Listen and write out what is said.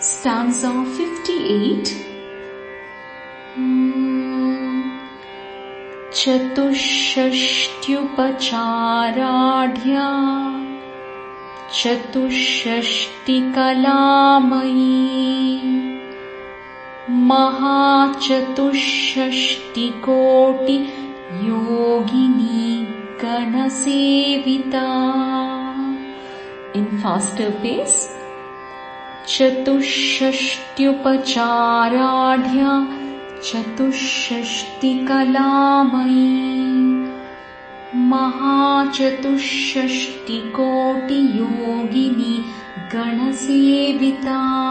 stanza 58 चतुष्षष्ट्युपचाराढ्या चतुष्षष्टिकलामयी महाचतुष्षष्टिकोटि Yogini गणसेविता in faster Paes चतुष्षष्ट्युपचाराढ्या चतुष्षष्टिकलामयी। महाचतुष्षष्टिकोटियोगिनी गणसेविता